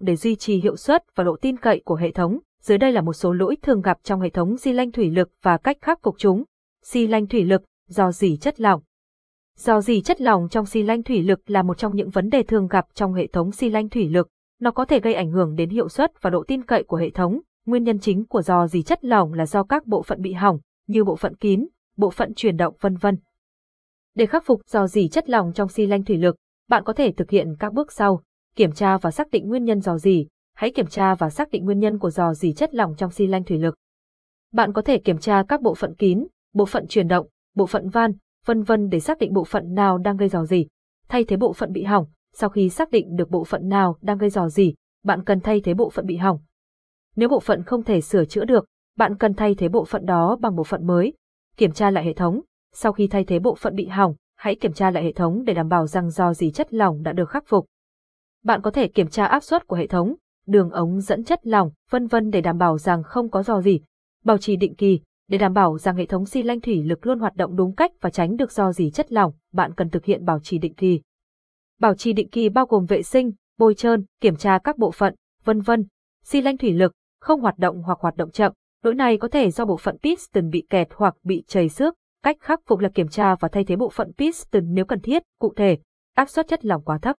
để duy trì hiệu suất và độ tin cậy của hệ thống. Dưới đây là một số lỗi thường gặp trong hệ thống xi lanh thủy lực và cách khắc phục chúng. Xi lanh thủy lực, do dỉ chất lỏng. Do dỉ chất lỏng trong xi lanh thủy lực là một trong những vấn đề thường gặp trong hệ thống xi lanh thủy lực. Nó có thể gây ảnh hưởng đến hiệu suất và độ tin cậy của hệ thống. Nguyên nhân chính của do dỉ chất lỏng là do các bộ phận bị hỏng, như bộ phận kín, bộ phận chuyển động vân vân. Để khắc phục do dỉ chất lỏng trong xi lanh thủy lực, bạn có thể thực hiện các bước sau: kiểm tra và xác định nguyên nhân dò dỉ. Hãy kiểm tra và xác định nguyên nhân của dò dỉ chất lỏng trong xi lanh thủy lực. Bạn có thể kiểm tra các bộ phận kín, bộ phận chuyển động, bộ phận van, vân vân để xác định bộ phận nào đang gây dò dỉ. Thay thế bộ phận bị hỏng, sau khi xác định được bộ phận nào đang gây dò dỉ, bạn cần thay thế bộ phận bị hỏng. Nếu bộ phận không thể sửa chữa được, bạn cần thay thế bộ phận đó bằng bộ phận mới. Kiểm tra lại hệ thống. Sau khi thay thế bộ phận bị hỏng, hãy kiểm tra lại hệ thống để đảm bảo rằng dò dỉ chất lỏng đã được khắc phục. Bạn có thể kiểm tra áp suất của hệ thống, đường ống dẫn chất lỏng, vân vân để đảm bảo rằng không có dò dỉ. Bảo trì định kỳ, để đảm bảo rằng hệ thống xi lanh thủy lực luôn hoạt động đúng cách và tránh được do dỉ chất lỏng, bạn cần thực hiện bảo trì định kỳ. Bảo trì định kỳ bao gồm vệ sinh, bôi trơn, kiểm tra các bộ phận, vân vân. Xi lanh thủy lực không hoạt động hoặc hoạt động chậm, lỗi này có thể do bộ phận piston bị kẹt hoặc bị chảy xước. Cách khắc phục là kiểm tra và thay thế bộ phận piston nếu cần thiết, cụ thể, áp suất chất lỏng quá thấp.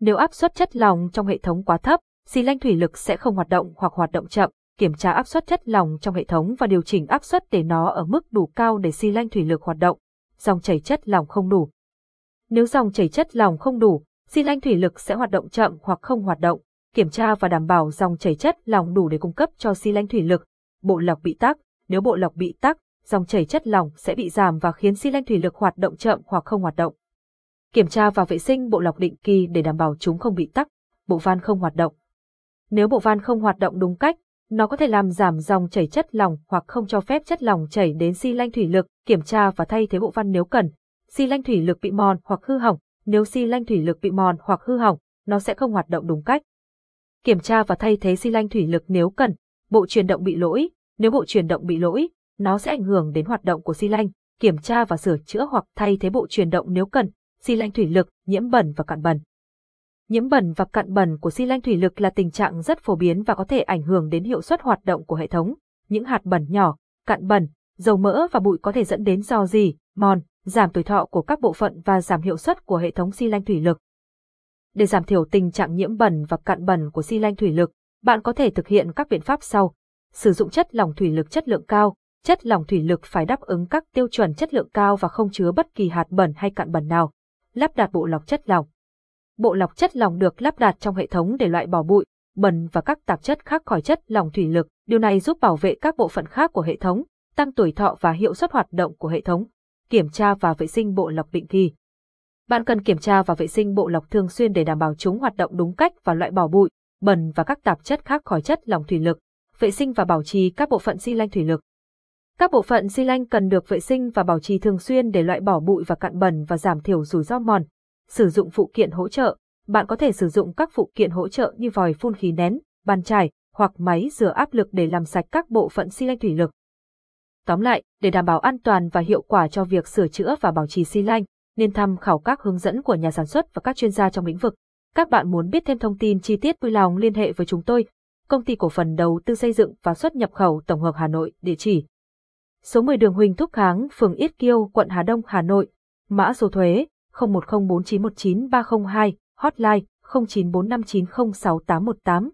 Nếu áp suất chất lỏng trong hệ thống quá thấp, xi lanh thủy lực sẽ không hoạt động hoặc hoạt động chậm, kiểm tra áp suất chất lỏng trong hệ thống và điều chỉnh áp suất để nó ở mức đủ cao để xi lanh thủy lực hoạt động. Dòng chảy chất lỏng không đủ. Nếu dòng chảy chất lỏng không đủ, xi lanh thủy lực sẽ hoạt động chậm hoặc không hoạt động. Kiểm tra và đảm bảo dòng chảy chất lỏng đủ để cung cấp cho xi lanh thủy lực. Bộ lọc bị tắc, nếu bộ lọc bị tắc, dòng chảy chất lỏng sẽ bị giảm và khiến xi lanh thủy lực hoạt động chậm hoặc không hoạt động. Kiểm tra và vệ sinh bộ lọc định kỳ để đảm bảo chúng không bị tắc, bộ van không hoạt động. Nếu bộ van không hoạt động đúng cách, nó có thể làm giảm dòng chảy chất lỏng hoặc không cho phép chất lỏng chảy đến xi lanh thủy lực, kiểm tra và thay thế bộ van nếu cần. Xi lanh thủy lực bị mòn hoặc hư hỏng, nếu xi lanh thủy lực bị mòn hoặc hư hỏng, nó sẽ không hoạt động đúng cách. Kiểm tra và thay thế xi lanh thủy lực nếu cần. Bộ truyền động bị lỗi, nếu bộ truyền động bị lỗi, nó sẽ ảnh hưởng đến hoạt động của xi lanh. Kiểm tra và sửa chữa hoặc thay thế bộ truyền động nếu cần. Xi lanh thủy lực, nhiễm bẩn và cặn bẩn. Nhiễm bẩn và cặn bẩn của xi lanh thủy lực là tình trạng rất phổ biến và có thể ảnh hưởng đến hiệu suất hoạt động của hệ thống. Những hạt bẩn nhỏ, cặn bẩn, dầu mỡ và bụi có thể dẫn đến do gì, mòn, giảm tuổi thọ của các bộ phận và giảm hiệu suất của hệ thống xi lanh thủy lực. Để giảm thiểu tình trạng nhiễm bẩn và cặn bẩn của xi lanh thủy lực, bạn có thể thực hiện các biện pháp sau. Sử dụng chất lỏng thủy lực chất lượng cao. Chất lỏng thủy lực phải đáp ứng các tiêu chuẩn chất lượng cao và không chứa bất kỳ hạt bẩn hay cặn bẩn nào. Lắp đặt bộ lọc chất lỏng. Bộ lọc chất lỏng được lắp đặt trong hệ thống để loại bỏ bụi, bẩn và các tạp chất khác khỏi chất lỏng thủy lực. Điều này giúp bảo vệ các bộ phận khác của hệ thống, tăng tuổi thọ và hiệu suất hoạt động của hệ thống. Kiểm tra và vệ sinh bộ lọc định kỳ. Bạn cần kiểm tra và vệ sinh bộ lọc thường xuyên để đảm bảo chúng hoạt động đúng cách và loại bỏ bụi, bẩn và các tạp chất khác khỏi chất lỏng thủy lực. Vệ sinh và bảo trì các bộ phận xi lanh thủy lực. Các bộ phận xi lanh cần được vệ sinh và bảo trì thường xuyên để loại bỏ bụi và cặn bẩn và giảm thiểu rủi ro mòn. Sử dụng phụ kiện hỗ trợ. Bạn có thể sử dụng các phụ kiện hỗ trợ như vòi phun khí nén, bàn chải hoặc máy rửa áp lực để làm sạch các bộ phận xi lanh thủy lực. Tóm lại, để đảm bảo an toàn và hiệu quả cho việc sửa chữa và bảo trì xi lanh, nên tham khảo các hướng dẫn của nhà sản xuất và các chuyên gia trong lĩnh vực. Các bạn muốn biết thêm thông tin chi tiết vui lòng liên hệ với chúng tôi. Công ty cổ phần đầu tư xây dựng và xuất nhập khẩu tổng hợp Hà Nội, địa chỉ số 10 đường Huỳnh Thúc Kháng, phường Yết Kiêu, quận Hà Đông, Hà Nội, mã số thuế 0104919302, hotline 0945906818.